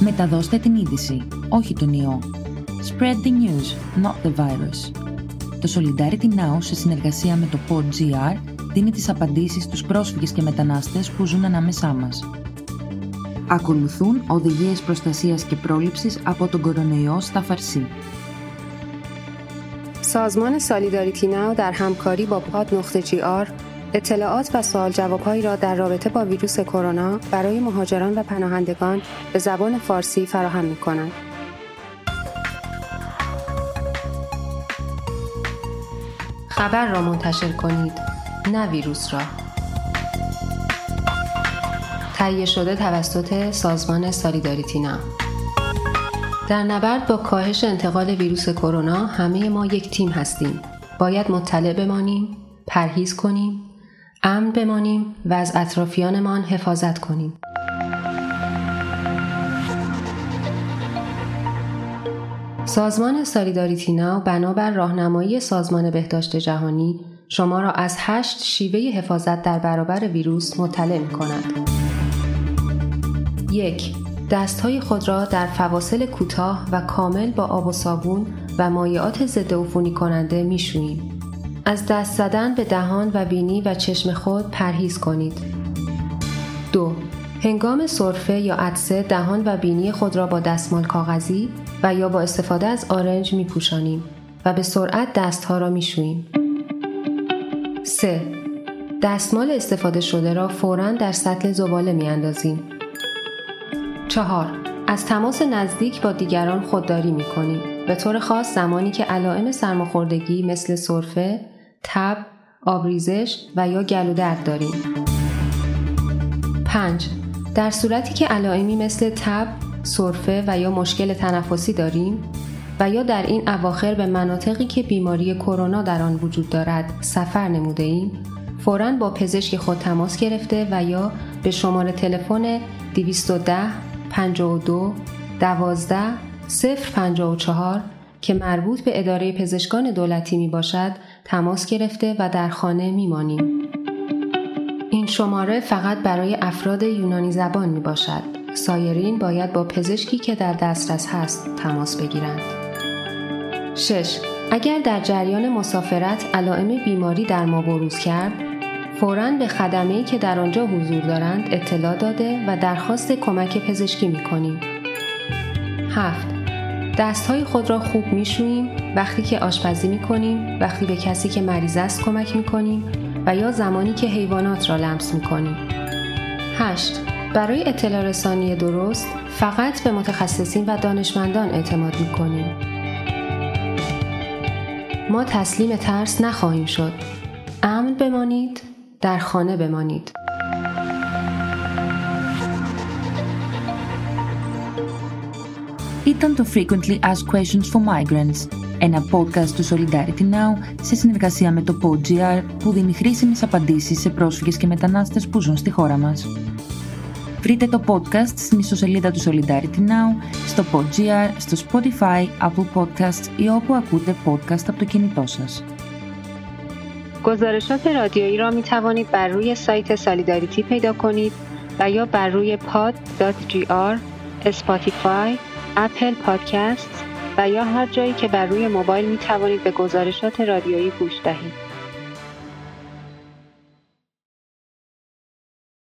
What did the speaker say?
Μεταδώστε την είδηση, όχι τον ιό. Spread the news, not the virus. Το Solidarity Now, σε συνεργασία με το PodGR, δίνει τις απαντήσεις στους πρόσφυγες και μετανάστες που ζουν ανάμεσά μας. Ακολουθούν οδηγίες προστασίας και πρόληψης από τον κορονοϊό στα Φαρσί. سازمان سالیداریتی ناو در همکاری با پاد نقطه جی آر اطلاعات و سوال جوابهایی را در رابطه با ویروس کرونا برای مهاجران و پناهندگان به زبان فارسی فراهم می کند. خبر را منتشر کنید نه ویروس را تهیه شده توسط سازمان سالیداریتی ناو در نبرد با کاهش انتقال ویروس کرونا همه ما یک تیم هستیم. باید مطلع بمانیم، پرهیز کنیم، امن بمانیم و از اطرافیانمان حفاظت کنیم. سازمان سالیداریتی ناو بنابر راهنمایی سازمان بهداشت جهانی شما را از هشت شیوه حفاظت در برابر ویروس مطلع می کند. یک دستهای خود را در فواصل کوتاه و کامل با آب و صابون و مایعات ضد عفونی کننده میشوییم. از دست زدن به دهان و بینی و چشم خود پرهیز کنید. دو هنگام سرفه یا عطسه دهان و بینی خود را با دستمال کاغذی و یا با استفاده از آرنج می پوشانیم و به سرعت دستها را می شویم. 3. دستمال استفاده شده را فوراً در سطل زباله می اندازیم. 4. از تماس نزدیک با دیگران خودداری می کنیم. به طور خاص زمانی که علائم سرماخوردگی مثل سرفه، تب، آبریزش و یا گلو درد داریم. 5. در صورتی که علائمی مثل تب، سرفه و یا مشکل تنفسی داریم و یا در این اواخر به مناطقی که بیماری کرونا در آن وجود دارد سفر نموده ایم فوراً با پزشک خود تماس گرفته و یا به شماره تلفن 210 52 12 054 که مربوط به اداره پزشکان دولتی می باشد تماس گرفته و در خانه می مانیم. این شماره فقط برای افراد یونانی زبان می باشد. سایرین باید با پزشکی که در دسترس هست تماس بگیرند. 6. اگر در جریان مسافرت علائم بیماری در ما بروز کرد، فوراً به خدمه‌ای که در آنجا حضور دارند اطلاع داده و درخواست کمک پزشکی می کنیم. 7. دستهای خود را خوب می شویم وقتی که آشپزی می کنیم، وقتی به کسی که مریض است کمک می کنیم و یا زمانی که حیوانات را لمس می کنیم. 8. برای اطلاع رسانی درست فقط به متخصصین و دانشمندان اعتماد می کنیم. ما تسلیم ترس نخواهیم شد. امن بمانید، در خانه بمانید. Ήταν το Frequently Asked Questions for Migrants, ένα podcast του Solidarity Now σε συνεργασία με το PodGR που δίνει χρήσιμες απαντήσεις σε πρόσφυγες και μετανάστες που ζουν στη χώρα μας. Βρείτε το podcast στην ιστοσελίδα του Solidarity Now, στο PodGR, στο Spotify, Apple Podcasts ή όπου ακούτε podcast από το kινητό σας. گزارشات رادیویی را می توانید بر روی سایت سالیداریتی پیدا کنید و یا بر روی pod.gr، اسپاتیفای، اپل پادکست و یا هر جایی که بر روی موبایل می توانید به گزارشات رادیویی گوش دهید.